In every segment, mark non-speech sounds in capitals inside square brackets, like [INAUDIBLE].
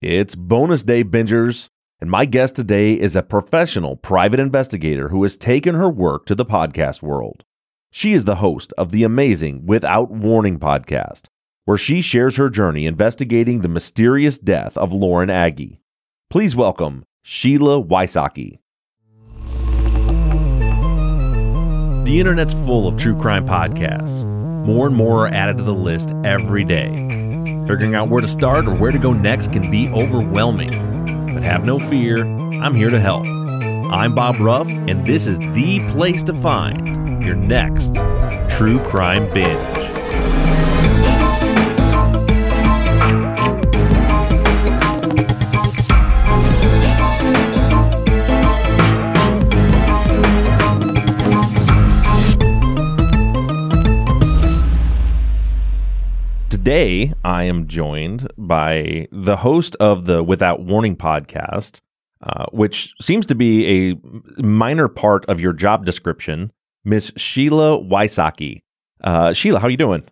It's bonus day bingers, and my guest today is a professional private investigator who has taken her work to the podcast world. She is the host of the amazing Without Warning podcast, where she shares her journey investigating the mysterious death of Lauren Agee. Please welcome Sheila Wysocki. The internet's full of true crime podcasts. More and more are added to the list every day. Figuring out where to start or where to go next can be overwhelming. But have no fear, I'm here to help. I'm Bob Ruff, and this is the place to find your next true crime binge. Today, I am joined by the host of the Without Warning podcast, uh, which seems to be a minor part of your job description, Miss Sheila Wysocki. Uh, Sheila, how are you doing?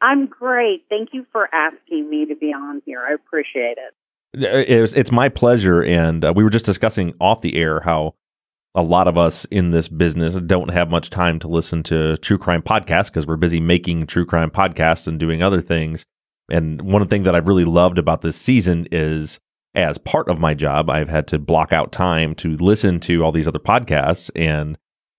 I'm great. Thank you for asking me to be on here. I appreciate it. It's, it's my pleasure. And uh, we were just discussing off the air how a lot of us in this business don't have much time to listen to true crime podcasts because we're busy making true crime podcasts and doing other things. And one thing that I've really loved about this season is as part of my job, I've had to block out time to listen to all these other podcasts. And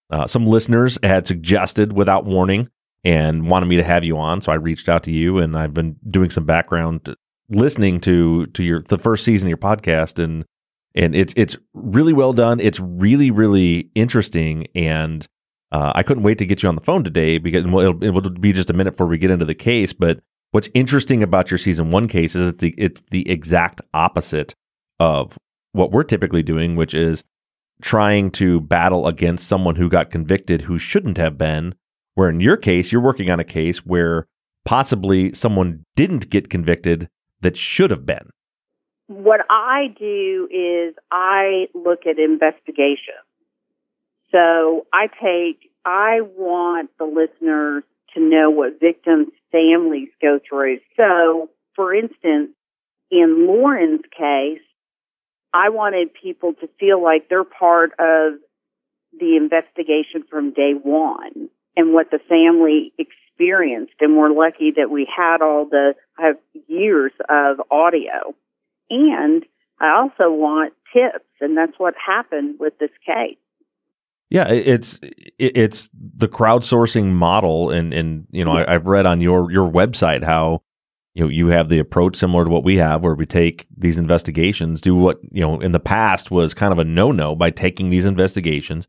uh, some listeners had suggested without warning and wanted me to have you on. So I reached out to you and I've been doing some background listening to to your the first season of your podcast and and it's it's really well done. It's really really interesting, and uh, I couldn't wait to get you on the phone today because it'll, it will be just a minute before we get into the case. But what's interesting about your season one case is that the, it's the exact opposite of what we're typically doing, which is trying to battle against someone who got convicted who shouldn't have been. Where in your case, you're working on a case where possibly someone didn't get convicted that should have been what I do is I look at investigation. So I take, I want the listeners to know what victims' families go through. So, for instance, in Lauren's case, I wanted people to feel like they're part of the investigation from day one and what the family experienced. And we're lucky that we had all the, have years of audio and I also want tips, and that's what happened with this case. Yeah, it's it's the crowdsourcing model, and and you know I, have read on your your website how you know you have the approach similar to what we have, where we take these investigations, do what you know in the past was kind of a no no by taking these investigations,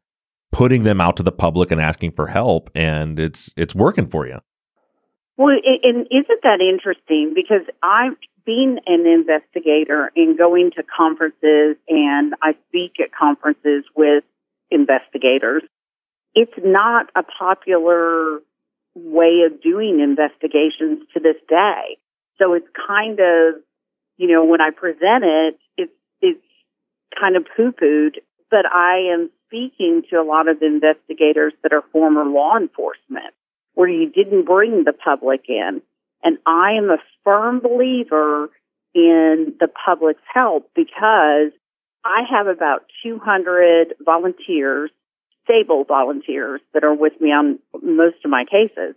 putting them out to the public and asking for help, and it's it's working for you. Well, and isn't that interesting? Because I being an investigator and going to conferences and I speak at conferences with investigators, it's not a popular way of doing investigations to this day. So it's kind of, you know, when I present it, it's, it's kind of poo-pooed, but I am speaking to a lot of investigators that are former law enforcement where you didn't bring the public in. And I am a firm believer in the public's help because I have about 200 volunteers, stable volunteers that are with me on most of my cases.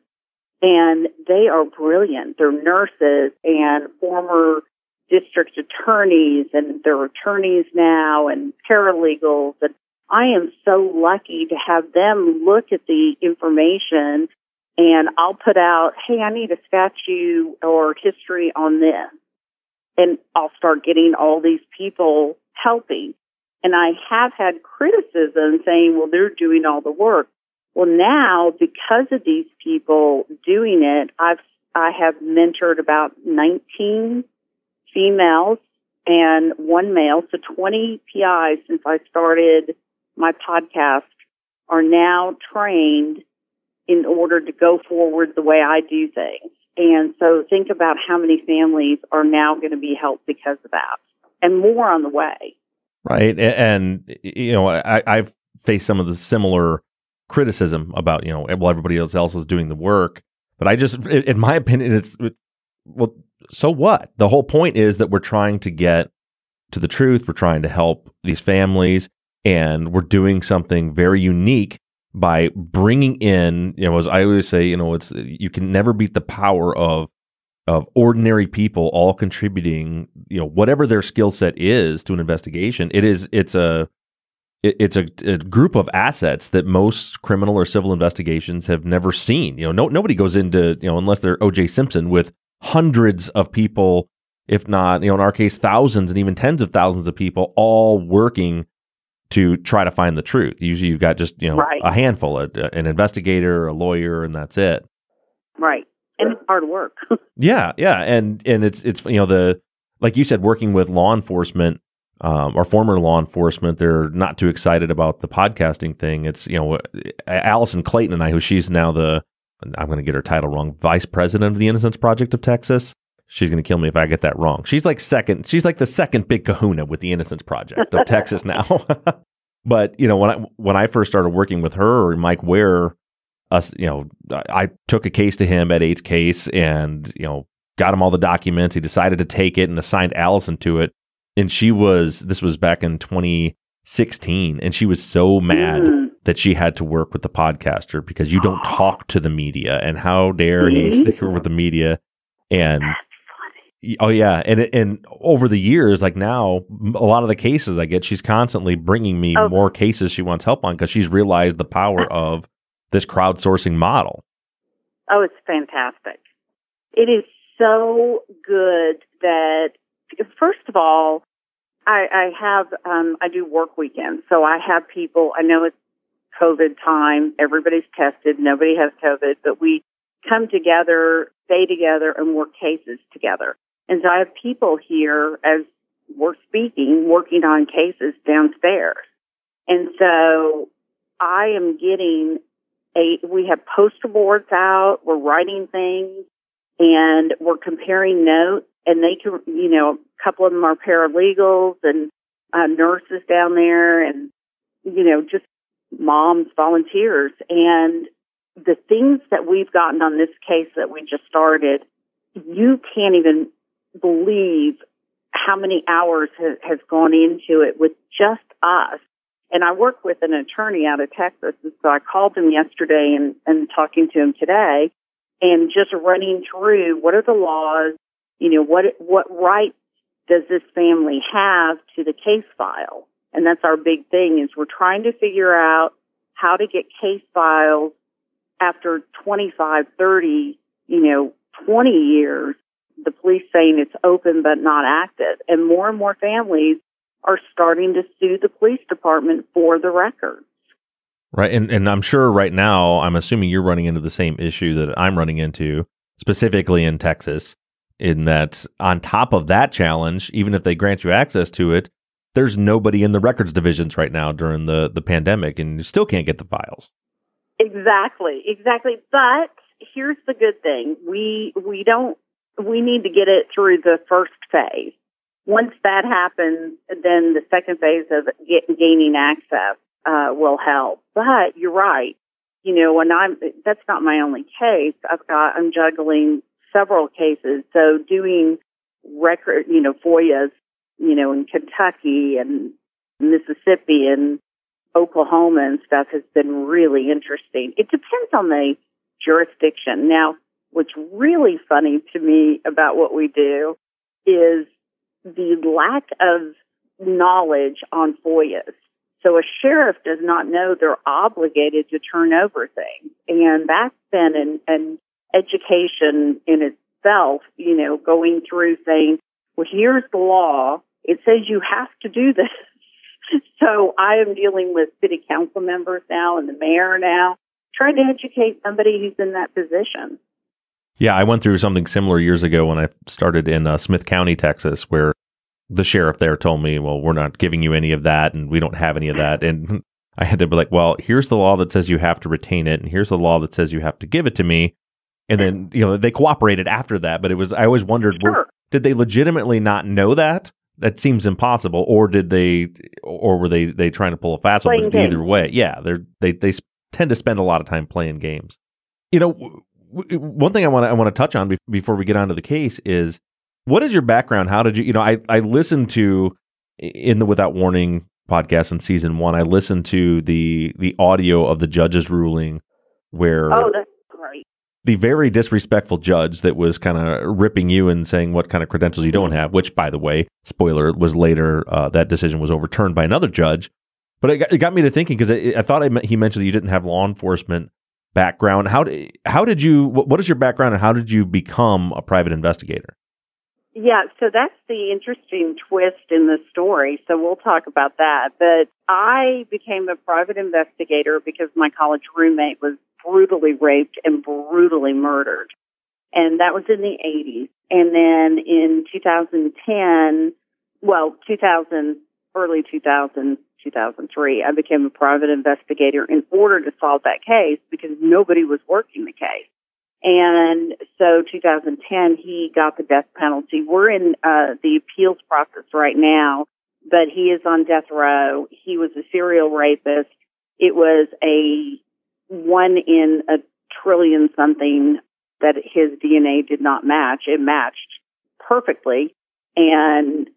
And they are brilliant. They're nurses and former district attorneys and they're attorneys now and paralegals. And I am so lucky to have them look at the information and I'll put out, hey, I need a statue or history on this. And I'll start getting all these people helping. And I have had criticism saying, well, they're doing all the work. Well, now because of these people doing it, I've, I have mentored about 19 females and one male. So 20 PIs since I started my podcast are now trained in order to go forward the way I do things. And so think about how many families are now going to be helped because of that and more on the way. Right. And, you know, I, I've faced some of the similar criticism about, you know, well, everybody else, else is doing the work. But I just, in my opinion, it's, well, so what? The whole point is that we're trying to get to the truth. We're trying to help these families, and we're doing something very unique by bringing in. You know, as I always say, you know, it's you can never beat the power of of ordinary people all contributing. You know, whatever their skill set is to an investigation. It is. It's a it's a, a, group of assets that most criminal or civil investigations have never seen. You know, no, nobody goes into you know unless they're O.J. Simpson with hundreds of people, if not you know in our case thousands and even tens of thousands of people all working to try to find the truth. Usually, you've got just you know right. a handful, a, an investigator, a lawyer, and that's it. Right, and it's hard work. [LAUGHS] yeah, yeah, and and it's it's you know the like you said, working with law enforcement um, our former law enforcement, they're not too excited about the podcasting thing. It's, you know, Allison Clayton and I, who she's now the, I'm going to get her title wrong, vice president of the Innocence Project of Texas. She's going to kill me if I get that wrong. She's like second, she's like the second big kahuna with the Innocence Project of Texas [LAUGHS] now. [LAUGHS] but, you know, when I, when I first started working with her or Mike Ware, us, you know, I took a case to him Ed Ates' case and, you know, got him all the documents. He decided to take it and assigned Allison to it and she was this was back in 2016 and she was so mad mm. that she had to work with the podcaster because you don't [GASPS] talk to the media and how dare he stick with the media and oh yeah and and over the years like now a lot of the cases i get she's constantly bringing me oh. more cases she wants help on because she's realized the power of this crowdsourcing model oh it's fantastic it is so good that first of all, I, I have um, I do work weekends, so I have people. I know it's COVID time; everybody's tested, nobody has COVID, but we come together, stay together, and work cases together. And so I have people here as we're speaking, working on cases downstairs. And so I am getting a, we have poster boards out, we're writing things, and we're comparing notes and they can, you know, a couple of them are paralegals and uh, nurses down there and, you know, just moms, volunteers. And the things that we've gotten on this case that we just started, you can't even believe how many hours has, has gone into it with just us. And I work with an attorney out of Texas. And so I called him yesterday and, and talking to him today and just running through what are the laws, you know, what, what rights does this family have to the case file? And that's our big thing is we're trying to figure out how to get case files after 25, 30, you know, 20 years, the police saying it's open but not active. And more and more families are starting to sue the police department for the records. Right. And, and I'm sure right now, I'm assuming you're running into the same issue that I'm running into, specifically in Texas, in that on top of that challenge, even if they grant you access to it, there's nobody in the records divisions right now during the, the pandemic and you still can't get the files. Exactly, exactly. But here's the good thing. We we don't we need to get it through the first phase. Once that happens, then the second phase of get, gaining access uh, will help. But you're right. You know, when I'm that's not my only case. I've got I'm juggling several cases. So doing record, you know, FOIAs, you know, in Kentucky and Mississippi and Oklahoma and stuff has been really interesting. It depends on the jurisdiction. Now, what's really funny to me about what we do is the lack of knowledge on FOIAs. So a sheriff does not know they're obligated to turn over things. And that's been an, an education in itself, you know, going through saying, well, here's the law. It says you have to do this. [LAUGHS] so I am dealing with city council members now and the mayor now, trying to educate somebody who's in that position. Yeah, I went through something similar years ago when I started in uh, Smith County, Texas, where the sheriff there told me, well, we're not giving you any of that and we don't have any of that. And [LAUGHS] I had to be like, well, here's the law that says you have to retain it. And here's the law that says you have to give it to me and then you know they cooperated after that. But it was I always wondered, sure. were, did they legitimately not know that? That seems impossible, or did they, or were they they trying to pull a fast one? Either way, yeah, they they they tend to spend a lot of time playing games. You know, one thing I want to I want to touch on be- before we get onto the case is What is your background? How did you, you know, I, I listened to in the Without Warning podcast in season one, I listened to the the audio of the judge's ruling where Oh, that's great. the very disrespectful judge that was kind of ripping you and saying what kind of credentials you don't have, which, by the way, spoiler, was later uh, that decision was overturned by another judge. But it got, it got me to thinking because I, I thought I, he mentioned that you didn't have law enforcement background. How did how did you? What, is your background and how did you become a private investigator? Yeah, so that's the interesting twist in the story. So we'll talk about that. But I became a private investigator because my college roommate was brutally raped and brutally murdered. And that was in the 80s. And then in 2010, well, 2000, early 2000, 2003, I became a private investigator in order to solve that case because nobody was working the case. And so 2010, he got the death penalty. We're in uh, the appeals process right now, but he is on death row. He was a serial rapist. It was a one in a trillion something that his DNA did not match. It matched perfectly. And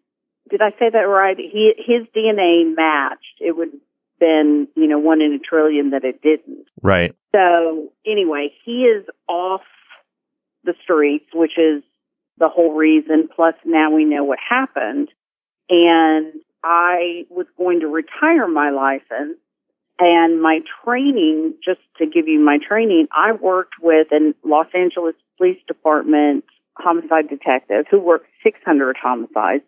did I say that right? He, his DNA matched. It would have been, you know, one in a trillion that it didn't. Right. So anyway, he is off the streets, which is the whole reason. Plus now we know what happened. And I was going to retire my license and my training, just to give you my training, I worked with a Los Angeles Police Department homicide detective who worked 600 homicides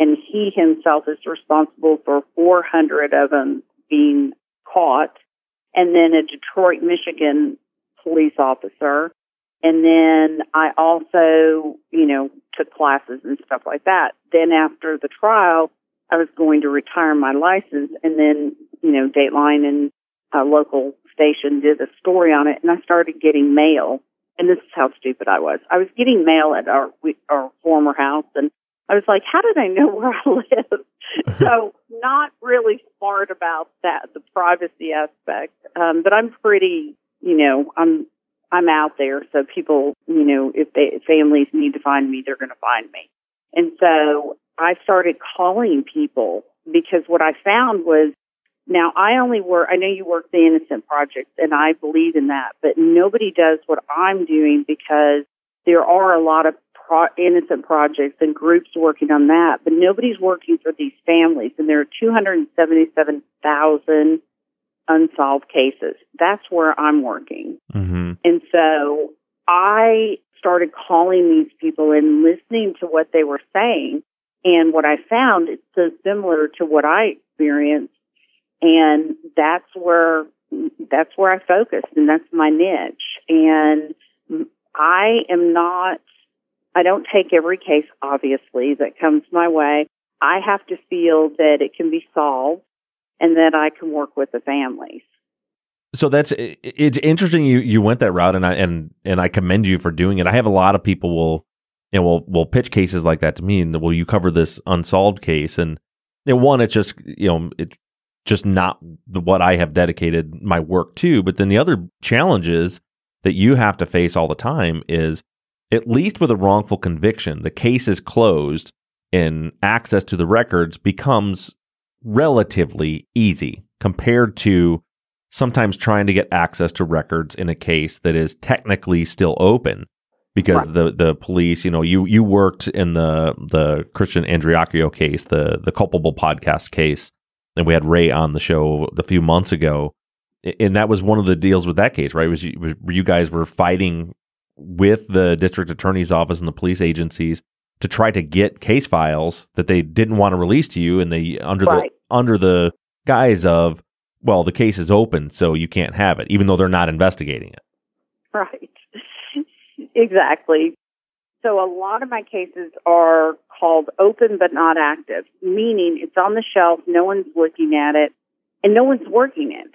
and he himself is responsible for 400 of them being caught and then a Detroit, Michigan police officer. And then I also, you know, took classes and stuff like that. Then after the trial, I was going to retire my license and then, you know, Dateline and a local station did a story on it and I started getting mail. And this is how stupid I was. I was getting mail at our, our former house and I was like, how did I know [LAUGHS] where I live? [LAUGHS] so not really smart about that, the privacy aspect. Um, but I'm pretty, you know, I'm, I'm out there. So people, you know, if they, families need to find me, they're going to find me. And so I started calling people because what I found was now I only work, I know you work the innocent project and I believe in that, but nobody does what I'm doing because there are a lot of pro- innocent projects and groups working on that, but nobody's working for these families. And there are 277,000 unsolved cases. That's where I'm working. Mm-hmm. And so I started calling these people and listening to what they were saying. And what I found is so similar to what I experienced. And that's where, that's where I focused and that's my niche. And I am not, I don't take every case, obviously, that comes my way. I have to feel that it can be solved and that I can work with the families. So that's it's interesting you you went that route and I and and I commend you for doing it. I have a lot of people will and will will pitch cases like that to me and will you cover this unsolved case and one it's just you know it's just not what I have dedicated my work to. But then the other challenges that you have to face all the time is at least with a wrongful conviction, the case is closed and access to the records becomes relatively easy compared to sometimes trying to get access to records in a case that is technically still open because right. the the police, you know, you you worked in the the Christian Andreacchio case, the the culpable podcast case, and we had Rae on the show a few months ago, and that was one of the deals with that case, right? Was you, was you guys were fighting with the district attorney's office and the police agencies to try to get case files that they didn't want to release to you, and they under right. the under the guise of well, the case is open, so you can't have it, even though they're not investigating it. Right. [LAUGHS] exactly. So a lot of my cases are called open but not active, meaning it's on the shelf, no one's looking at it, and no one's working it.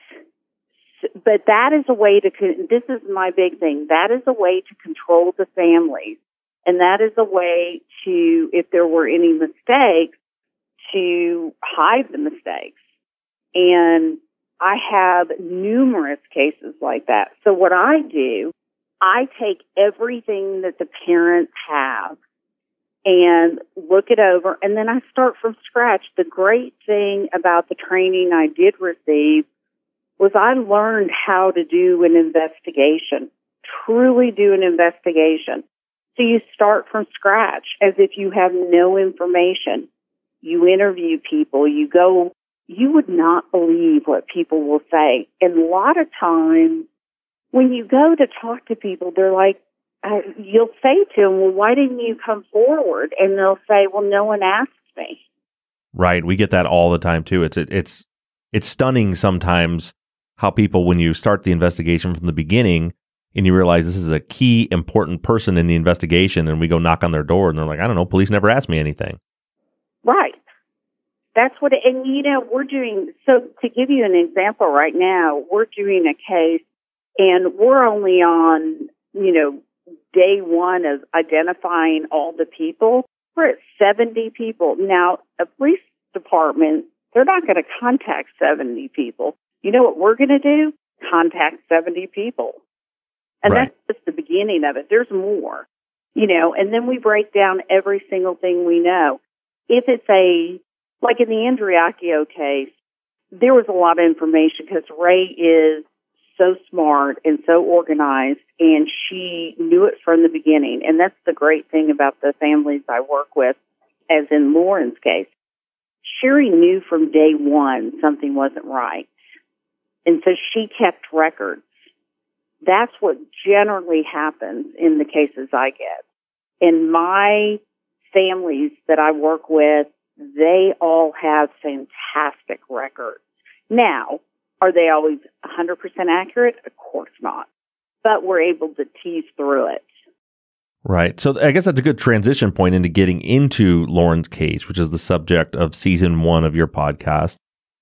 But that is a way to, this is my big thing, that is a way to control the families. And that is a way to, if there were any mistakes, to hide the mistakes. And I have numerous cases like that. So what I do, I take everything that the parents have and look it over. And then I start from scratch. The great thing about the training I did receive was I learned how to do an investigation, truly do an investigation. So you start from scratch as if you have no information. You interview people, you go, you would not believe what people will say. And a lot of times when you go to talk to people, they're like, uh, you'll say to them, well, why didn't you come forward? And they'll say, well, no one asked me. Right. We get that all the time too. It's, it, it's, it's stunning sometimes how people, when you start the investigation from the beginning and you realize this is a key important person in the investigation and we go knock on their door and they're like, I don't know, police never asked me anything. Right. That's what, and you know, we're doing, so to give you an example right now, we're doing a case and we're only on, you know, day one of identifying all the people. We're at 70 people. Now, a police department, they're not going to contact 70 people. You know what we're going to do? Contact 70 people. And right. that's just the beginning of it. There's more, you know, and then we break down every single thing we know. If it's a, like in the Andreacchio case, there was a lot of information because Rae is so smart and so organized and she knew it from the beginning. And that's the great thing about the families I work with, as in Lauren's case. Sherry knew from day one something wasn't right. And so she kept records. That's what generally happens in the cases I get. In my families that I work with, they all have fantastic records. Now, are they always 100% accurate? Of course not. But we're able to tease through it. Right. So I guess that's a good transition point into getting into Lauren's case, which is the subject of season one of your podcast.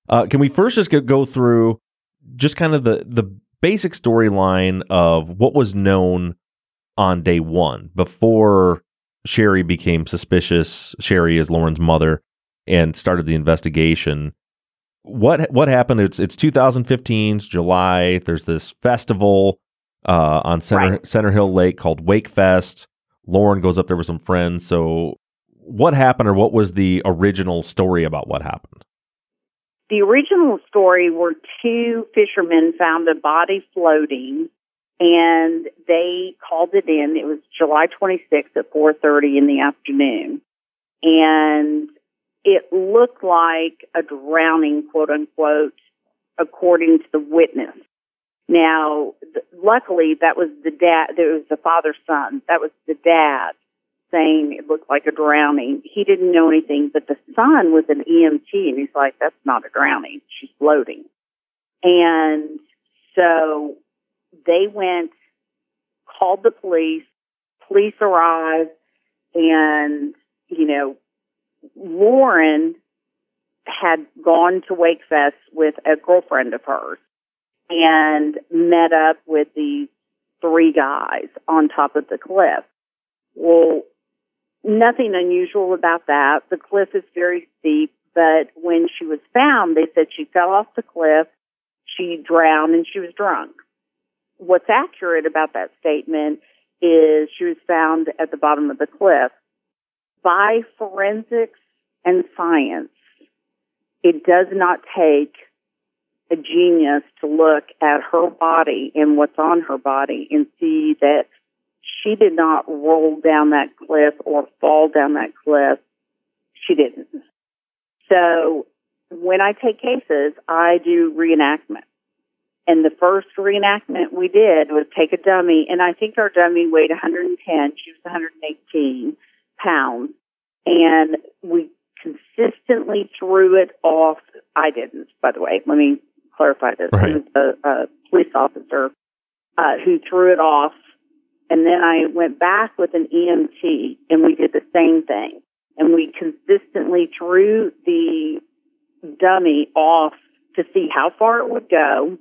Uh, can we first just go through just kind of the, the basic storyline of what was known on day one before Sherry became suspicious? Sherry is Lauren's mother and started the investigation what what happened? It's it's 2015, it's July. There's this festival uh, on Center right. Center Hill Lake called Wake Fest. Lauren goes up there with some friends. So, what happened, or what was the original story about what happened? The original story were two fishermen found a body floating, and they called it in. It was July 26th at 4:30 in the afternoon, and it looked like a drowning, quote unquote, according to the witness. Now, th- luckily, that was the dad, there was the father son. That was the dad saying it looked like a drowning. He didn't know anything, but the son was an EMT and he's like, that's not a drowning. She's floating. And so they went, called the police. Police arrived and, you know, Lauren had gone to Wakefest with a girlfriend of hers and met up with these three guys on top of the cliff. Well, nothing unusual about that. The cliff is very steep, but when she was found, they said she fell off the cliff, she drowned, and she was drunk. What's accurate about that statement is she was found at the bottom of the cliff by forensics and science, it does not take a genius to look at her body and what's on her body and see that she did not roll down that cliff or fall down that cliff. She didn't. So when I take cases, I do reenactment. And the first reenactment we did was take a dummy, and I think our dummy weighed 110. She was 118 pounds and we consistently threw it off. I didn't, by the way. Let me clarify this. Right. It was a, a police officer uh, who threw it off, and then I went back with an EMT, and we did the same thing. And we consistently threw the dummy off to see how far it would go,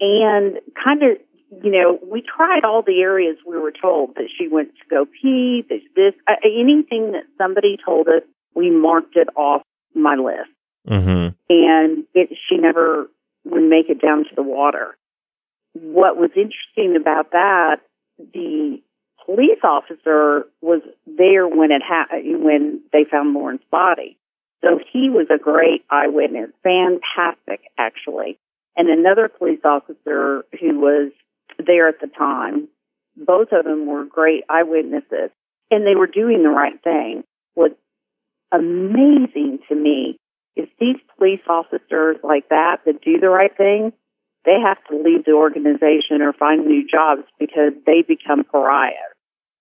and kind of you know, we tried all the areas we were told that she went to go pee, this, this, uh, anything that somebody told us, we marked it off my list. Mm-hmm. And it, she never would make it down to the water. What was interesting about that, the police officer was there when it ha- when they found Lauren's body. So he was a great eyewitness, fantastic actually. And another police officer who was there at the time, both of them were great eyewitnesses and they were doing the right thing. What's amazing to me is these police officers like that that do the right thing, they have to leave the organization or find new jobs because they become pariahs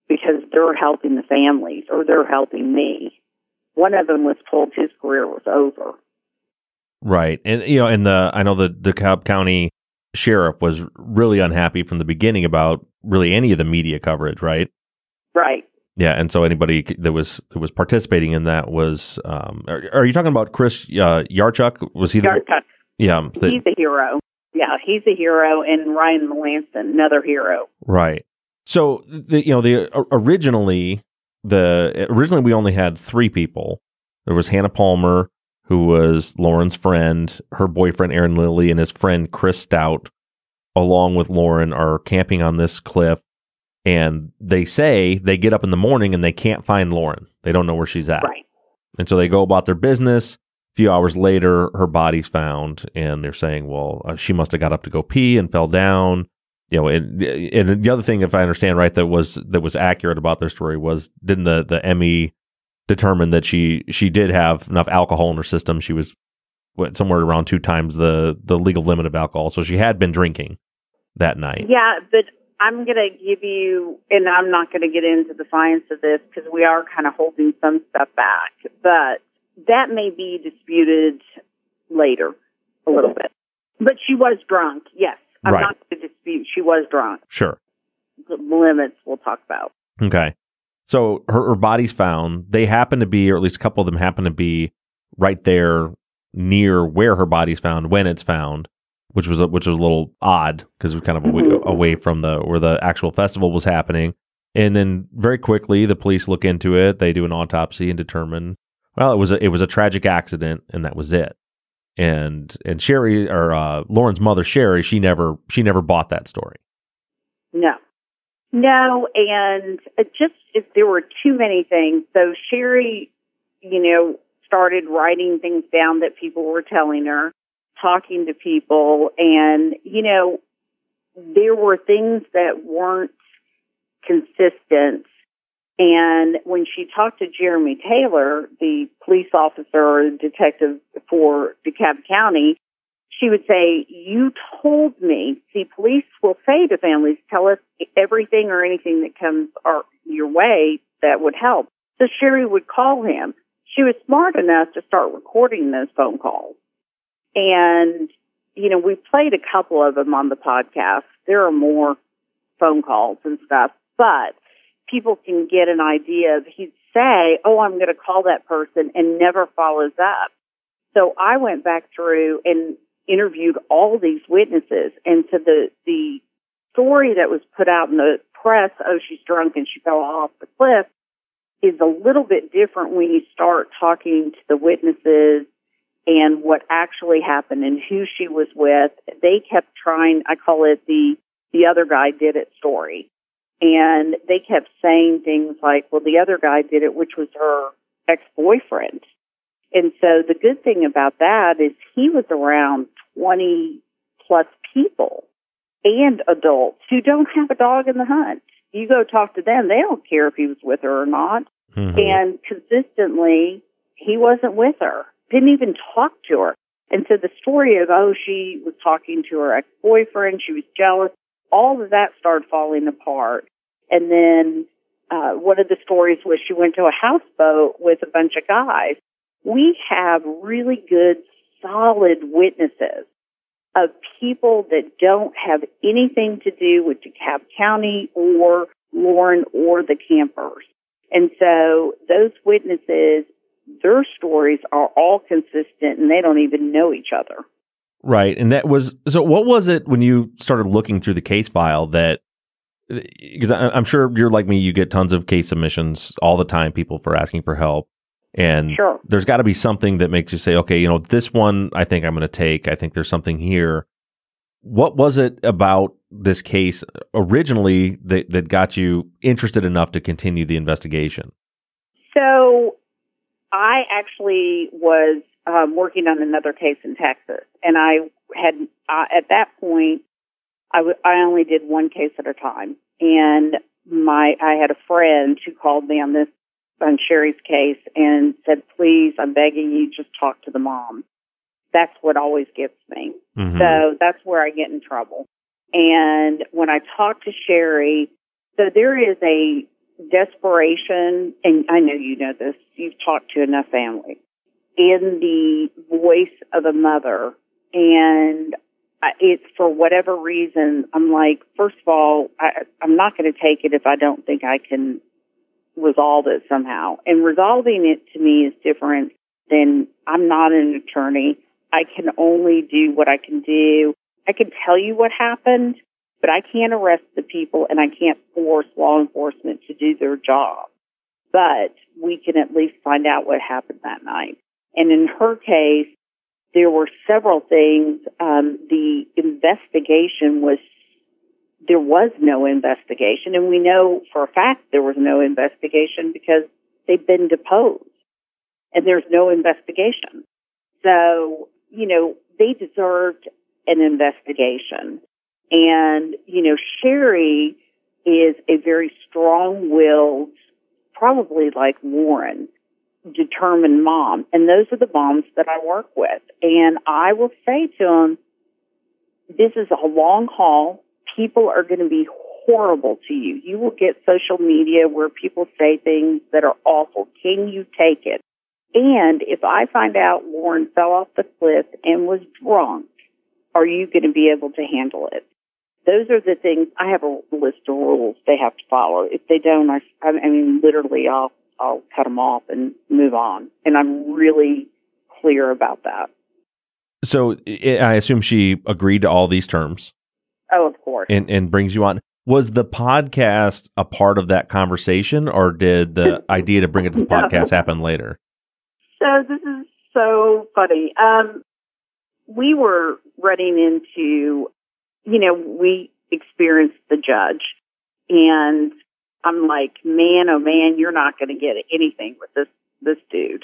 because they're helping the families or they're helping me. One of them was told his career was over. Right. And you know, and the I know the DeKalb County sheriff was really unhappy from the beginning about really any of the media coverage, right? Right. Yeah, and so anybody that was that was participating in that was. Um, are, are you talking about Chris uh, Yarchuk? Was he the? Yarchuk. Yeah, the, he's a hero. Yeah, he's a hero, and Ryan Melanson, another hero. Right. So the, you know the originally the originally we only had three people. There was Hannah Palmer, who was Lauren's friend, her boyfriend Aaron Lilly, and his friend Chris Stout, along with Lauren, are camping on this cliff. And they say they get up in the morning and they can't find Lauren. They don't know where she's at. Right. And so they go about their business. Few hours later, her body's found, and they're saying, "Well, uh, she must have got up to go pee and fell down." You know, and, and the other thing, if I understand right, that was that was accurate about their story was didn't the the ME determine that she she did have enough alcohol in her system? She was what, somewhere around two times the the legal limit of alcohol, so she had been drinking that night. Yeah, but I'm going to give you, and I'm not going to get into the science of this because we are kind of holding some stuff back, but that may be disputed later a little bit. But she was drunk, yes. I'm Right. not going to dispute she was drunk. Sure. The limits we'll talk about. Okay. So her, her body's found. They happen to be, or at least a couple of them happen to be right there near where her body's found when it's found, which was a, which was a little odd because we're kind of away, Mhm. away from the where the actual festival was happening. And then very quickly, the police look into it. They do an autopsy and determine, well, it was a, it was a tragic accident, and that was it. And and Sherry or uh, Lauren's mother, Sherry, she never she never bought that story. No. No, and it just if there were too many things. So Sherry, you know, started writing things down that people were telling her, talking to people, and you know, there were things that weren't consistent. And when she talked to Jeremy Taylor, the police officer or detective for DeKalb County, she would say, You told me. See, police will say to families, Tell us everything or anything that comes our, your way that would help. So Sherry would call him. She was smart enough to start recording those phone calls. And, you know, we played a couple of them on the podcast. There are more phone calls and stuff, but people can get an idea he'd say, Oh, I'm going to call that person and never follows up. So I went back through and interviewed all these witnesses. And so the, the story that was put out in the press, oh, she's drunk and she fell off the cliff, is a little bit different when you start talking to the witnesses and what actually happened and who she was with. They kept trying, I call it the, the other guy did it story. And they kept saying things like, well, the other guy did it, which was her ex-boyfriend. And so the good thing about that is he was around 20 plus people and adults who don't have a dog in the hunt. You go talk to them, they don't care if he was with her or not. Mhm. And consistently, he wasn't with her, didn't even talk to her. And so the story of, oh, she was talking to her ex boyfriend, she was jealous, all of that started falling apart. And then uh, one of the stories was she went to a houseboat with a bunch of guys. We have really good, solid witnesses of people that don't have anything to do with DeKalb County or Lauren or the campers. And so those witnesses, their stories are all consistent and they don't even know each other. Right. And that was so what was it when you started looking through the case file that because I'm sure you're like me, you get tons of case submissions all the time, people for asking for help. And Sure. there's got to be something that makes you say, okay, you know, this one I think I'm going to take. I think there's something here. What was it about this case originally that, that got you interested enough to continue the investigation? So, I actually was um, working on another case in Texas, and I had uh, at that point I, w- I only did one case at a time, and my I had a friend who called me on this on Sherry's case and said, "Please, I'm begging you, just talk to the mom." That's what always gets me. Mm-hmm. So that's where I get in trouble. And when I talk to Sherry, so there is a desperation, and I know you know this. You've talked to enough families in the voice of a mother, and it's for whatever reason. I'm like, first of all, I, I'm not going to take it if I don't think I can resolve it somehow. And resolving it to me is different than I'm not an attorney. I can only do what I can do. I can tell you what happened, but I can't arrest the people and I can't force law enforcement to do their job. But we can at least find out what happened that night. And in her case, there were several things. Um, the investigation was there was no investigation, and we know for a fact there was no investigation because they've been deposed, and there's no investigation. So you know they deserved an investigation, and you know Sherry is a very strong-willed, probably like Lauren determined mom. And those are the moms that I work with. And I will say to them, this is a long haul. People are going to be horrible to you. You will get social media where people say things that are awful. Can you take it? And if I find out Lauren fell off the cliff and was drunk, are you going to be able to handle it? Those are the things. I have a list of rules they have to follow. If they don't, I, I mean, literally, I'll I'll cut them off and move on. And I'm really clear about that. So I assume she agreed to all these terms. Oh, of course. And and brings you on. Was the podcast a part of that conversation, or did the [LAUGHS] idea to bring it to the podcast happen later? So this is so funny. Um, we were running into, you know, we experienced the judge, and I'm like, man, oh man, you're not going to get anything with this this dude.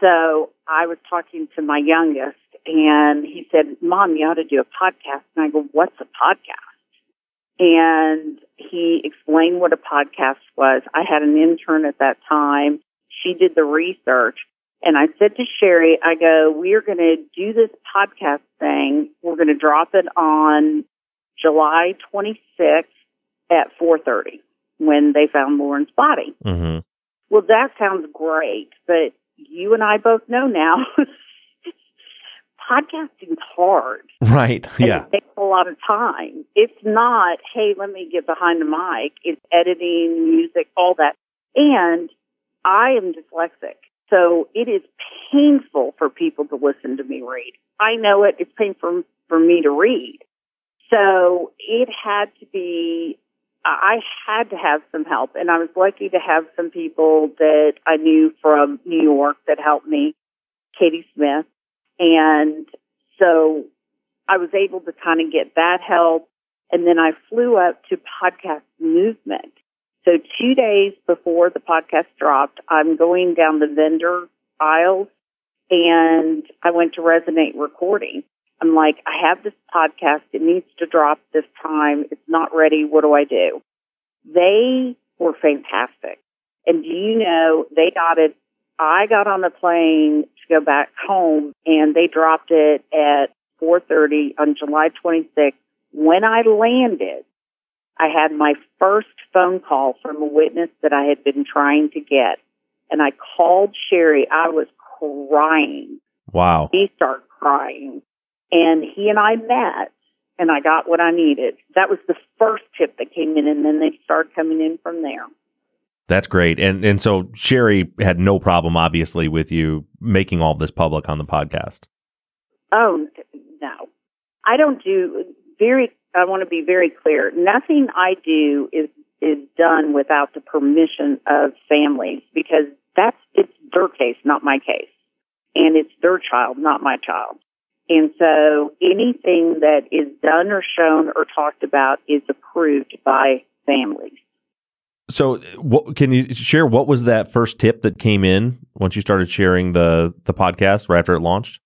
So I was talking to my youngest, and he said, "Mom, you ought to do a podcast." And I go, "What's a podcast?" And he explained what a podcast was. I had an intern at that time. She did the research. And I said to Sherry, I go, we are going to do this podcast thing. We're going to drop it on July 26th at 4.30 when they found Lauren's body. Mm-hmm. Well, that sounds great, but you and I both know now [LAUGHS] podcasting's hard. Right. Yeah. It takes a lot of time. It's not, hey, let me get behind the mic. It's editing, music, all that. And I am dyslexic. So it is painful for people to listen to me read. I know it. It's painful for me to read. So it had to be I had to have some help, and I was lucky to have some people that I knew from New York that helped me, Katie Smith, and so I was able to kind of get that help, and then I flew up to Podcast Movement. So two days before the podcast dropped, I'm going down the vendor aisles, and I went to Resonate Recording. I'm like, I have this podcast. It needs to drop this time. It's not ready. What do I do? They were fantastic. And do you know, they got it. I got on the plane to go back home and they dropped it at 4.30 on July 26th. When I landed, I had my first phone call from a witness that I had been trying to get. And I called Sherry. I was crying. Wow. He started crying. And he and I met and I got what I needed. That was the first tip that came in and then they started coming in from there. That's great. And and so Sherry had no problem obviously with you making all this public on the podcast. Oh, no. I don't do very I want to be very clear. Nothing I do is is done without the permission of families because that's it's their case, not my case. And it's their child, not my child. And so anything that is done or shown or talked about is approved by families. So, what, can you share what was that first tip that came in once you started sharing the the podcast right after it launched?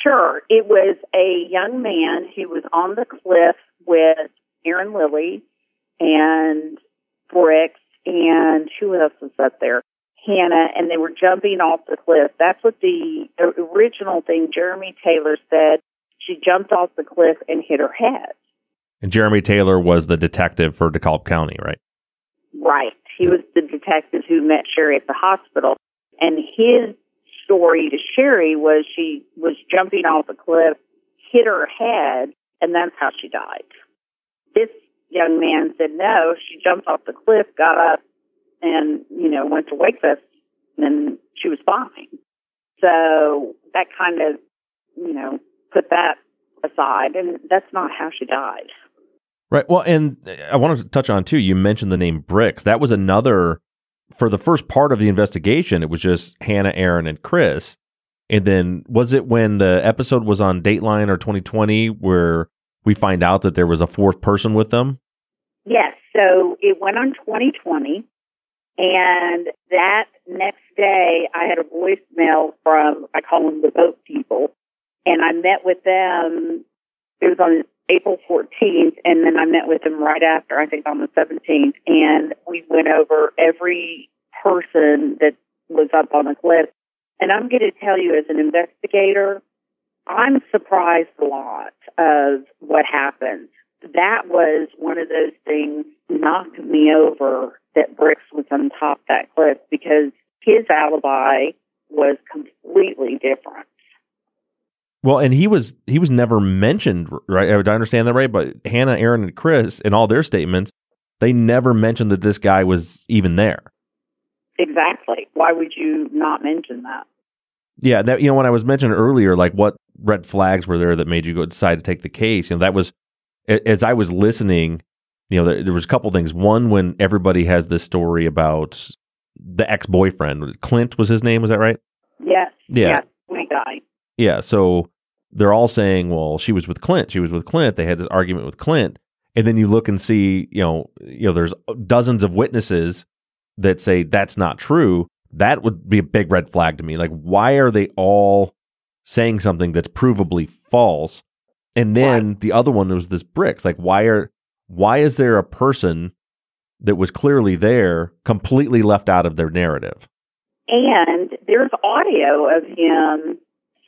Sure. It was a young man who was on the cliff with Aaron Lilly and Bricks and who else was up there? Hannah, and they were jumping off the cliff. That's what the original thing Jeremy Taylor said. She jumped off the cliff and hit her head. And Jeremy Taylor was the detective for DeKalb County, right? Right. He was the detective who met Sherry at the hospital. And his story to Sherry was she was jumping off a cliff, hit her head, and that's how she died. This young man said no, she jumped off the cliff, got up, and, you know, went to Wakefest, and she was fine. So that kind of, you know, put that aside, and that's not how she died. Right. Well, and I wanted to touch on too. You mentioned the name Bricks. That was another for the first part of the investigation. It was just Hannah, Aaron, and Chris. And then was it when the episode was on Dateline or 2020 where we find out that there was a fourth person with them? Yes. So it went on 2020. And that next day, I had a voicemail from, I call them the boat people. And I met with them. It was on April 14th. And then I met with them right after, I think on the 17th. And we went over every person that was up on the cliff. And I'm going to tell you, as an investigator, I'm surprised a lot of what happened. That was one of those things knocked me over that Bricks was on top of that cliff because his alibi was completely different. Well, and he was he was never mentioned, right? I understand that right, but Hannah, Aaron, and Chris, in all their statements, they never mentioned that this guy was even there. Exactly. Why would you not mention that? Yeah, that you know when I was mentioning earlier, like what red flags were there that made you go decide to take the case? You know, that was as I was listening. You know, there, there was a couple things. One, when everybody has this story about the ex boyfriend, Clint was his name. Was that right? Yes. Yeah. We guy. Yeah. So they're all saying, well, she was with Clint. She was with Clint. They had this argument with Clint. And then you look and see, you know, you know, there's dozens of witnesses that say that's not true. That would be a big red flag to me. Like, why are they all saying something that's provably false? And then the other one was this bricks. Like, why are why is there a person that was clearly there completely left out of their narrative? And there's audio of him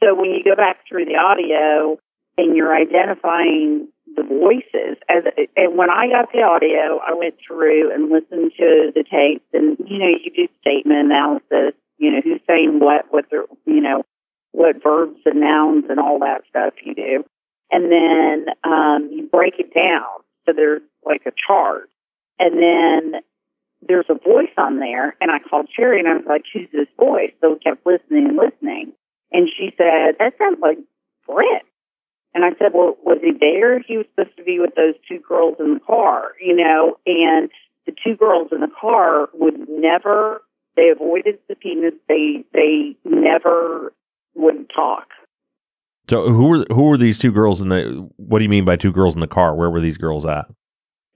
so when you go back through the audio and you're identifying the voices, as and when I got the audio, I went through and listened to the tapes, and you know, you do statement analysis. You know, who's saying what, what the, you know, what verbs and nouns and all that stuff you do, and then um, you break it down. So there's like a chart, and then there's a voice on there, and I called Sherry and I was like, "Who's this voice?" So we kept listening and listening, and she said, that sounds like Brent. And I said, well, was he there? He was supposed to be with those two girls in the car, you know, and the two girls in the car would never, they avoided subpoenas. They, they never would talk. So who were who were these two girls in the? What do you mean by two girls in the car? Where were these girls at?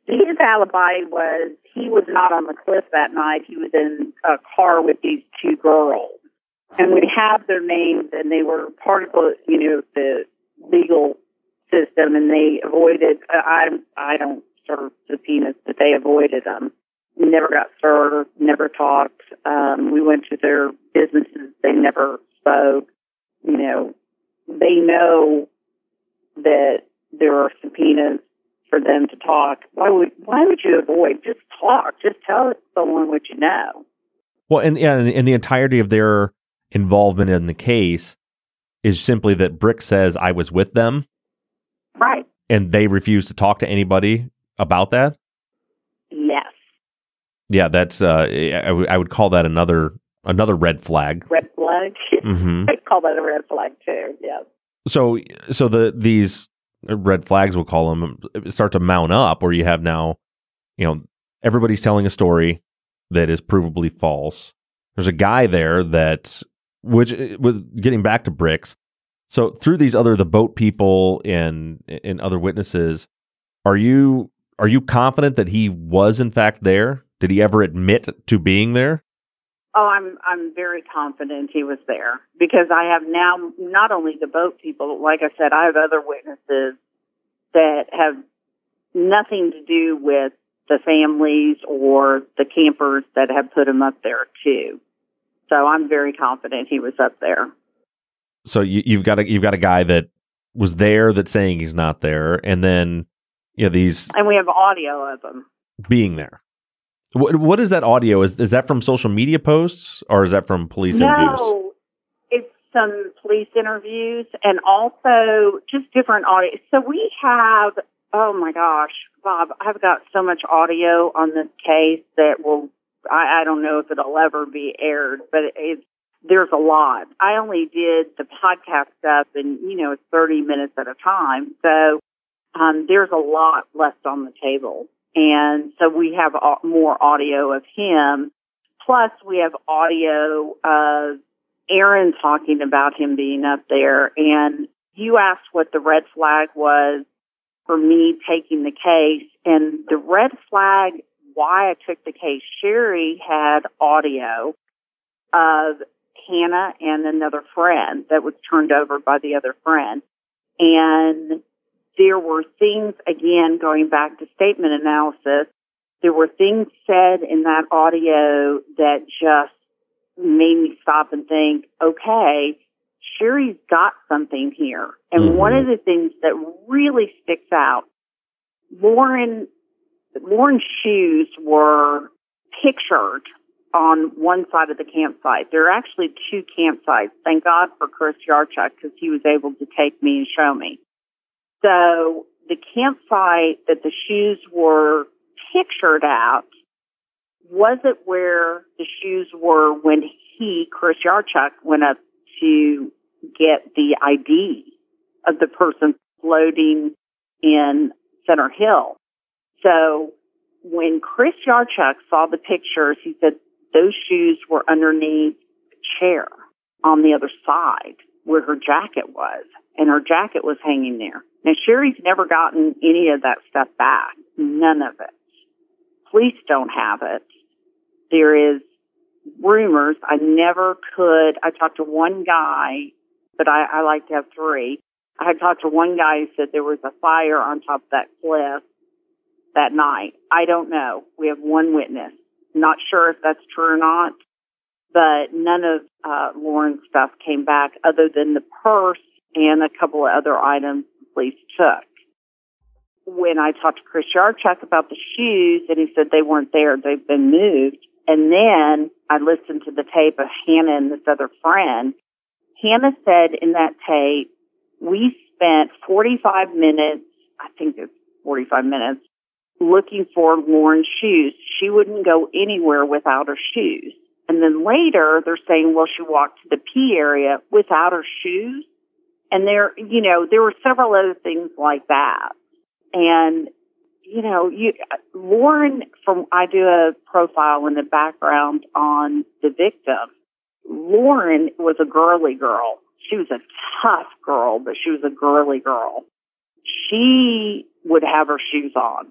His alibi was he was not on the cliff that night. He was in a car with these two girls and we have their names, and they were part of the, you know, the legal system, and they avoided. I I don't serve subpoenas, but they avoided them. Never got served, never talked. Um, we went to their businesses. They never spoke. You know, they know that there are subpoenas for them to talk. Why would why would you avoid? Just talk. Just tell someone what you know. Well, and yeah, and the entirety of their involvement in the case is simply that Brick says I was with them. Right. And they refuse to talk to anybody about that? Yes. Yeah, that's uh I, w- I would call that another another red flag. Red flag. [LAUGHS] Mm-hmm. I call that a red flag too. Yeah. So so the these red flags we'll call them start to mount up where you have now you know everybody's telling a story that is provably false. There's a guy there that which with getting back to bricks So through these other the boat people and and other witnesses, are you are you confident that he was in fact there? Did he ever admit to being there? Oh, I'm I'm very confident he was there because I have now not only the boat people, like I said, I have other witnesses that have nothing to do with the families or the campers that have put him up there too. So I'm very confident he was up there. So you, you've got a you've got a guy that was there that's saying he's not there, and then yeah, these and we have audio of him being there. What what is that audio? Is is that from social media posts or is that from police no, interviews? It's some police interviews and also just different audio. So we have oh my gosh, Bob, I've got so much audio on this case that will I, I don't know if it'll ever be aired, but it's there's a lot. I only did the podcast stuff and you know it's 30 minutes at a time. So um, there's a lot left on the table. And so we have more audio of him. Plus we have audio of Aaron talking about him being up there. And you asked what the red flag was for me taking the case. And the red flag, why I took the case, Sherry had audio of Hannah and another friend that was turned over by the other friend. And there were things, again, going back to statement analysis, there were things said in that audio that just made me stop and think, okay, Sherry's got something here. And mm-hmm. one of the things that really sticks out, Lauren, Lauren's shoes were pictured on one side of the campsite. There are actually two campsites. Thank God for Chris Yarchuk because he was able to take me and show me. So the campsite that the shoes were pictured at wasn't where the shoes were when he, Chris Yarchuk, went up to get the ID of the person floating in Center Hill. So when Chris Yarchuk saw the pictures, he said those shoes were underneath the chair on the other side where her jacket was, and her jacket was hanging there. Now, Sherry's never gotten any of that stuff back. None of it. Police don't have it. There is rumors. I never could. I talked to one guy, but I, I like to have three. I had talked to one guy who said there was a fire on top of that cliff that night. I don't know. We have one witness. Not sure if that's true or not, but none of uh, Lauren's stuff came back other than the purse and a couple of other items police took. When I talked to Chris Yarchuk about the shoes, and he said they weren't there, they've been moved. And then I listened to the tape of Hannah and this other friend. Hannah said in that tape, we spent 45 minutes, I think it's 45 minutes, looking for Lauren's shoes. She wouldn't go anywhere without her shoes. And then later they're saying, well, she walked to the P area without her shoes. And there, you know, there were several other things like that. And, you know, you, Lauren, from, I do a profile in the background on the victim. Lauren was a girly girl. She was a tough girl, but she was a girly girl. She would have her shoes on.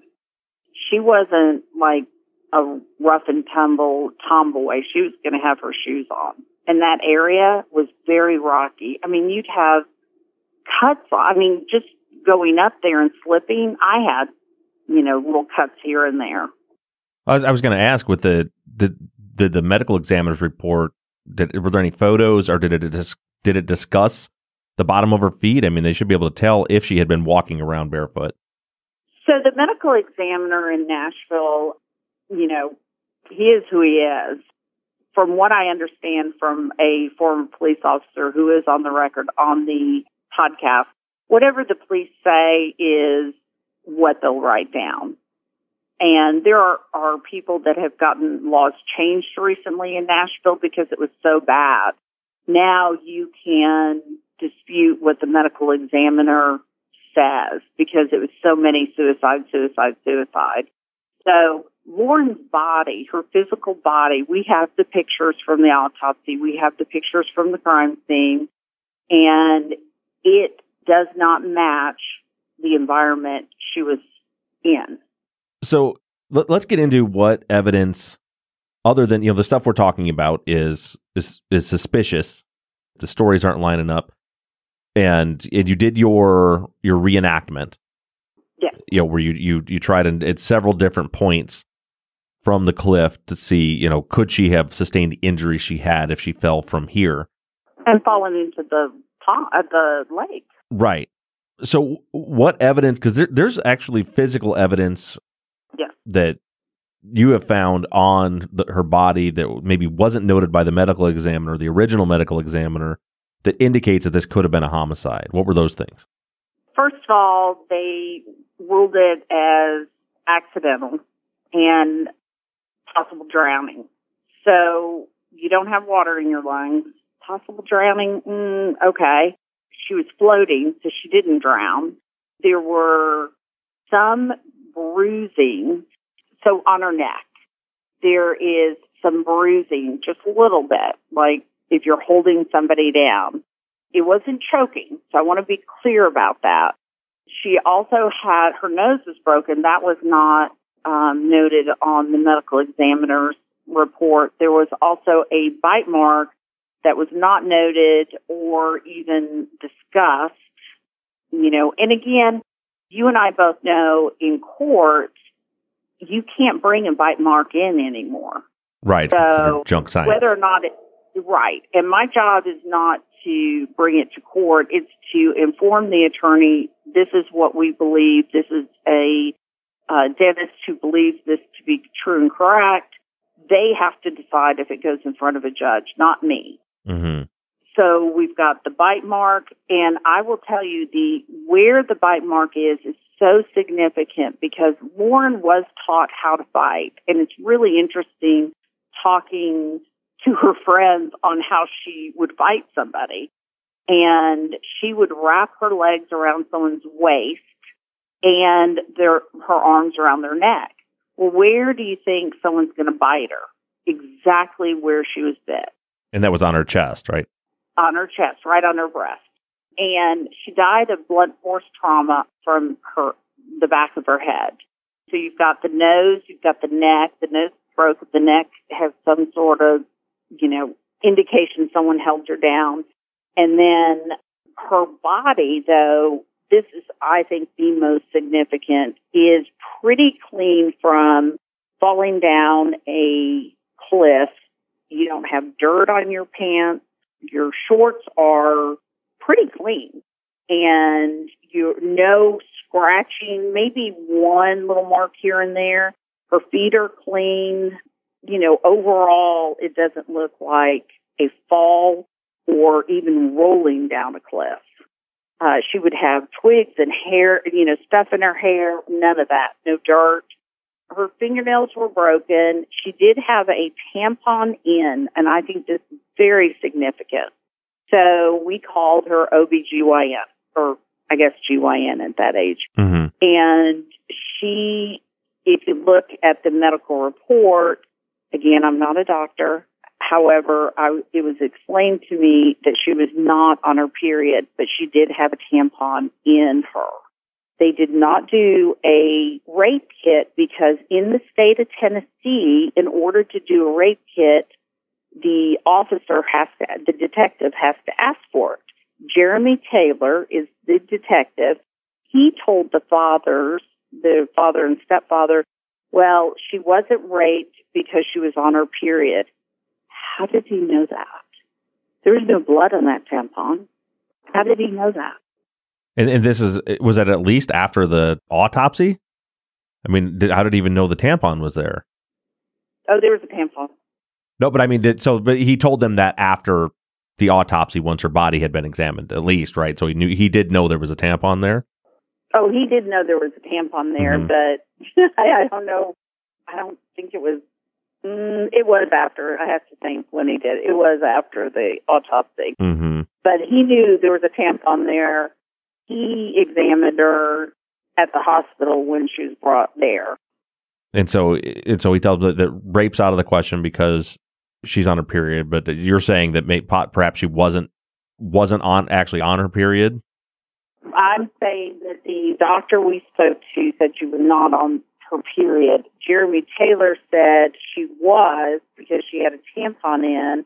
She wasn't like a rough and tumble tomboy. She was going to have her shoes on. And that area was very rocky. I mean, you'd have cuts. I mean, just going up there and slipping, I had, you know, little cuts here and there. I was, I was going to ask with the, did, did the medical examiner's report, did, were there any photos or did it, did it discuss the bottom of her feet? I mean, they should be able to tell if she had been walking around barefoot. So the medical examiner in Nashville, you know, he is who he is. From what I understand from a former police officer who is on the record on the podcast, whatever the police say is what they'll write down. And there are, are people that have gotten laws changed recently in Nashville because it was so bad. Now you can dispute what the medical examiner says because it was so many suicide, suicide, suicide. So Lauren's body, her physical body, we have the pictures from the autopsy, we have the pictures from the crime scene, and it does not match the environment she was in. So let, us get into what evidence, other than you know the stuff we're talking about, is is is suspicious. The stories aren't lining up, and, and you did your your reenactment. Yeah, you know where you you you tried and at several different points from the cliff to see you know could she have sustained the injury she had if she fell from here and fallen into the pond, uh, the lake. Right. So, what evidence? Because there, there's actually physical evidence yeah. that you have found on the, her body that maybe wasn't noted by the medical examiner, the original medical examiner, that indicates that this could have been a homicide. What were those things? First of all, they ruled it as accidental and possible drowning. So you don't have water in your lungs. Possible drowning, mm, okay she was floating, so she didn't drown. There were some bruising, so on her neck. There is some bruising, just a little bit, like if you're holding somebody down. It wasn't choking, so I want to be clear about that. She also had her nose was broken. That was not um, noted on the medical examiner's report. There was also a bite mark that was not noted or even discussed. You know, and again, you and I both know in court, you can't bring a bite mark in anymore. Right. So junk science. Whether or not it, right. And my job is not to bring it to court. It's to inform the attorney, this is what we believe. This is a uh, dentist who believes this to be true and correct. They have to decide if it goes in front of a judge, not me. Mm-hmm. So we've got the bite mark, and I will tell you the where the bite mark is is so significant because Lauren was taught how to bite, and it's really interesting talking to her friends on how she would bite somebody. And she would wrap her legs around someone's waist and their her arms around their neck. Well, where do you think someone's going to bite her? Exactly where she was bit. And that was on her chest, right? On her chest, right on her breast. And she died of blunt force trauma from her the back of her head. So you've got the nose, you've got the neck, the nose broke, the neck has some sort of, you know, indication someone held her down. And then her body, though, this is, I think, the most significant, is pretty clean from falling down a cliff you don't have dirt on your pants. Your shorts are pretty clean and you no scratching, maybe one little mark here and there. Her feet are clean. You know, overall, it doesn't look like a fall or even rolling down a cliff. Uh, she would have twigs and hair, you know, stuff in her hair, none of that, no dirt her fingernails were broken. She did have a tampon in, and I think this is very significant. So we called her OBGYN, or I guess GYN at that age. Mm-hmm. And she, if you look at the medical report, again, I'm not a doctor. However, I, it was explained to me that she was not on her period, but she did have a tampon in her. They did not do a rape kit because in the state of Tennessee, in order to do a rape kit, the officer has to, the detective has to ask for it. Jeremy Taylor is the detective. He told the fathers, the father and stepfather, well, she wasn't raped because she was on her period. How did he know that? There was no blood on that tampon. How did he know that? And, and this is was that at least after the autopsy? I mean, did, how did he even know the tampon was there? Oh, there was a tampon. No, but I mean, did so? But he told them that after the autopsy, once her body had been examined, at least, right? So he knew he did know there was a tampon there. Oh, he did know there was a tampon there, mm-hmm. but [LAUGHS] I, I, don't know. I don't think it was. Mm, it was after. I have to think when he did. It was after the autopsy. Mm-hmm. But he knew there was a tampon there he examined her at the hospital when she was brought there. And so, and so he tells that, that rape's out of the question because she's on her period. But you're saying that may, perhaps she wasn't wasn't on actually on her period. I'm saying that the doctor we spoke to said she was not on her period. Jeremy Taylor said she was because she had a tampon in,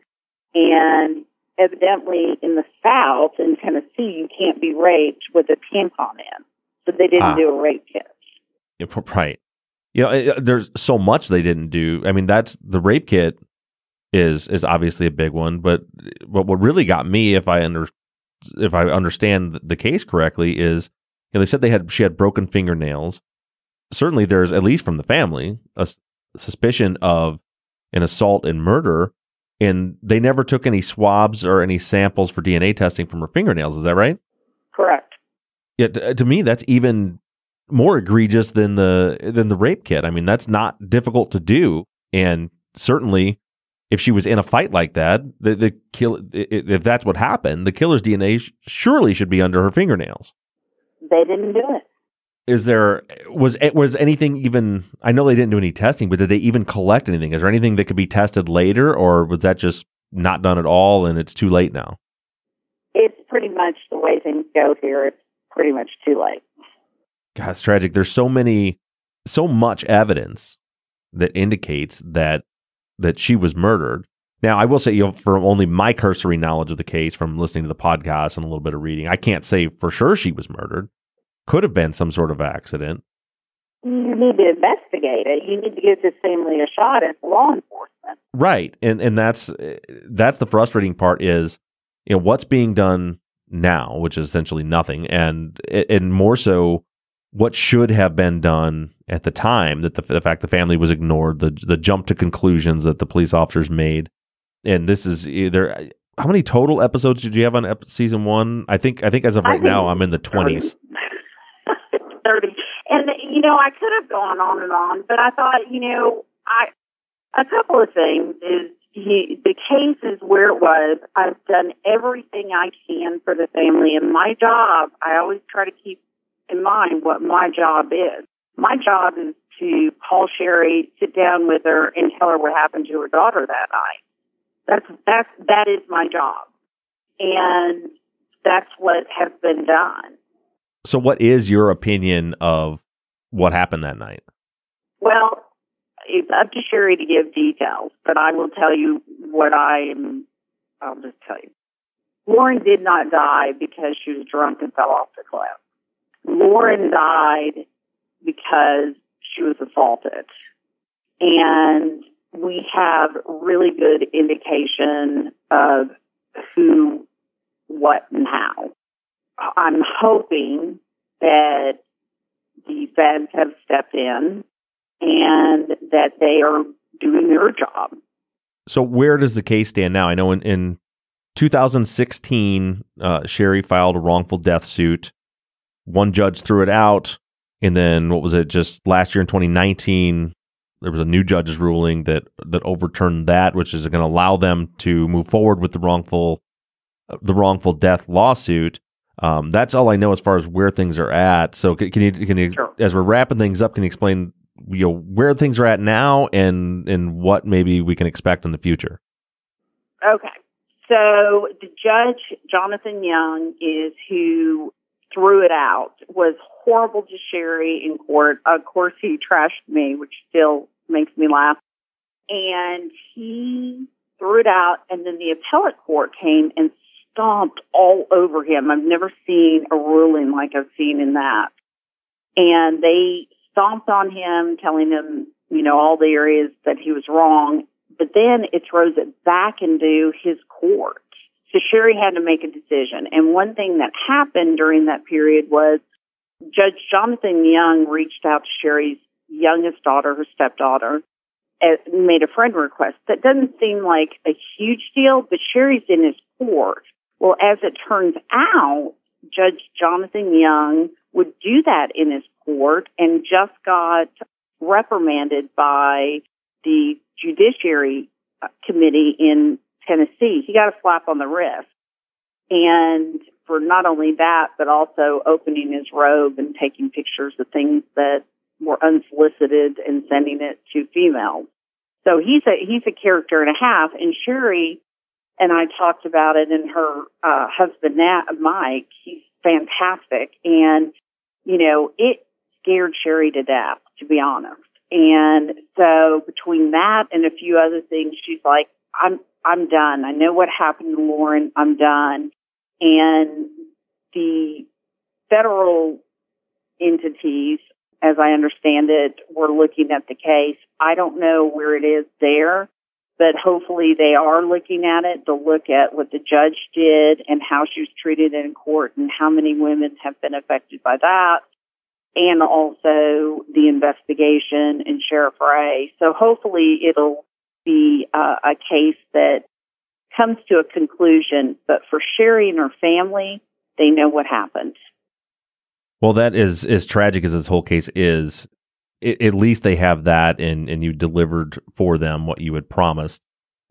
and evidently in the South, in Tennessee, you can't be raped with a tampon in. So they didn't ah. do a rape kit. Right. You know, there's so much they didn't do. I mean, that's the rape kit is is obviously a big one, but but what really got me, if I under if I understand the case correctly, is you know, they said they had she had broken fingernails. Certainly, there's at least from the family a suspicion of an assault and murder, and they never took any swabs or any samples for DNA testing from her fingernails. Is that right? Correct. Yeah, to, to me, that's even more egregious than the than the rape kit. I mean, that's not difficult to do, and certainly if she was in a fight like that, the, the kill if that's what happened, the killer's DNA sh- surely should be under her fingernails. They didn't do it. Is there was eh, was anything even? I know they didn't do any testing, but did they even collect anything? Is there anything that could be tested later, or was that just not done at all, and it's too late now? It's pretty much the way things go here. It's pretty much too late. God, it's tragic. There's so many, so much evidence that indicates that that she was murdered. Now, I will say, you know, from only my cursory knowledge of the case from listening to the podcast and a little bit of reading, I can't say for sure she was murdered. Could have been some sort of accident. You need to investigate it. You need to give this family a shot as law enforcement. Right, and and that's that's the frustrating part is, you know, what's being done now, which is essentially nothing, and and more so, what should have been done at the time that the, the fact the family was ignored, the the jump to conclusions that the police officers made, and this is eh, either how many total episodes did you have on ep- season one? I think I think as of right now I'm in the twenties. [LAUGHS] Thirty, and you know I could have gone on and on, but I thought you know I a couple of things is he, the case is where it was. I've done everything I can for the family, and my job I always try to keep in mind what my job is. My job is to call Sherry, sit down with her, and tell her what happened to her daughter that night. That's that's that is my job, and that's what has been done. So, what is your opinion of what happened that night? Well, it's up to Sherry to give details, but I will tell you what I am. I'll just tell you. Lauren did not die because she was drunk and fell off the cliff. Lauren died because she was assaulted. And we have really good indication of who, what, and how. I'm hoping that the feds have stepped in and that they are doing their job. So, where does the case stand now? I know in, in 2016, uh, Sherry filed a wrongful death suit one judge threw it out. And then what was it? Just last year in 2019, there was a new judge's ruling that that overturned that, which is going to allow them to move forward with the wrongful the wrongful death lawsuit. Um, that's all I know as far as where things are at. So can, can you can you sure. as we're wrapping things up, can you explain you know where things are at now and and what maybe we can expect in the future? Okay. So the judge Jonathan Young is who threw it out, was horrible to Sherry in court. Of course, he trashed me, which still makes me laugh. And he threw it out, and then the appellate court came and stomped all over him. I've never seen a ruling like I've seen in that. And they stomped on him, telling him, you know, all the areas that he was wrong. But then it throws it back into his court. So Sherry had to make a decision. And one thing that happened during that period was Judge Jonathan Young reached out to Sherry's youngest daughter, her stepdaughter, and made a friend request. That doesn't seem like a huge deal, but Sherry's in his court. Well, as it turns out, Judge Jonathan Young would do that in his court and just got reprimanded by the Judiciary Committee in Tennessee, he got a slap on the wrist. And for not only that, but also opening his robe and taking pictures of things that were unsolicited and sending it to females. So he's a he's a character and a half. And Sherry and I talked about it, and her uh, husband Nat, Mike, he's fantastic. And, you know, it scared Sherry to death, to be honest. And so between that and a few other things, she's like, I'm, I'm done. I know what happened to Lauren. I'm done. And the federal entities, as I understand it, were looking at the case. I don't know where it is there, but hopefully they are looking at it to look at what the judge did and how she was treated in court and how many women have been affected by that and also the investigation in Sheriff Ray. So hopefully it'll be uh, a case that comes to a conclusion. But for Sherry and her family, they know what happened. Well, that is as tragic as this whole case is. It, at least they have that, and and you delivered for them what you had promised.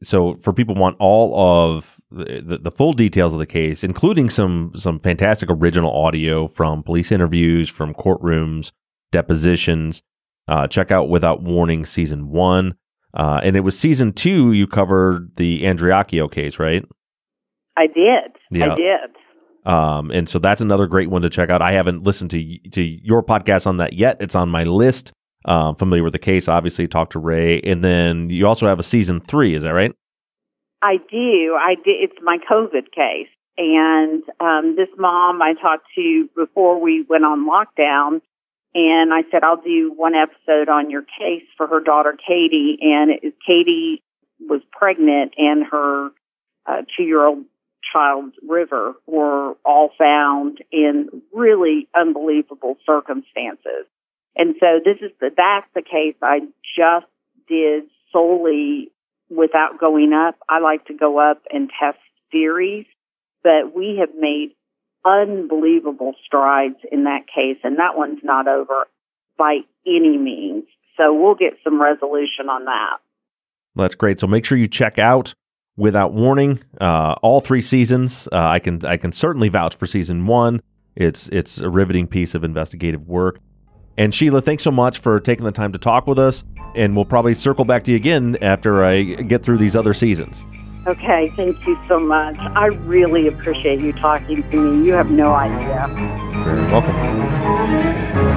So, for people want all of the, the, full details of the case, including some some fantastic original audio from police interviews, from courtrooms, depositions, uh, check out Without Warning season one. Uh, and it was season two you covered the Andreacchio case, right? I did. Yeah. I did. Um, and so that's another great one to check out. I haven't listened to to your podcast on that yet. It's on my list. Uh, familiar with the case, obviously. Talk to Ray, and then you also have a season three. Is that right? I do. I did. It's my COVID case, and um, this mom I talked to before we went on lockdown, and I said I'll do one episode on your case for her daughter Katie, and it, Katie was pregnant, and her uh, two-year-old child River were all found in really unbelievable circumstances. And so this is the, that's the case I just did solely without going up. I like to go up and test theories, but we have made unbelievable strides in that case and that one's not over by any means. So we'll get some resolution on that. That's great. So make sure you check out without warning. Uh, all three seasons. Uh, I can I can certainly vouch for season one. It's it's a riveting piece of investigative work. And Sheila, thanks so much for taking the time to talk with us. And we'll probably circle back to you again after I get through these other seasons. Okay, thank you so much. I really appreciate you talking to me. You have no idea. Very welcome.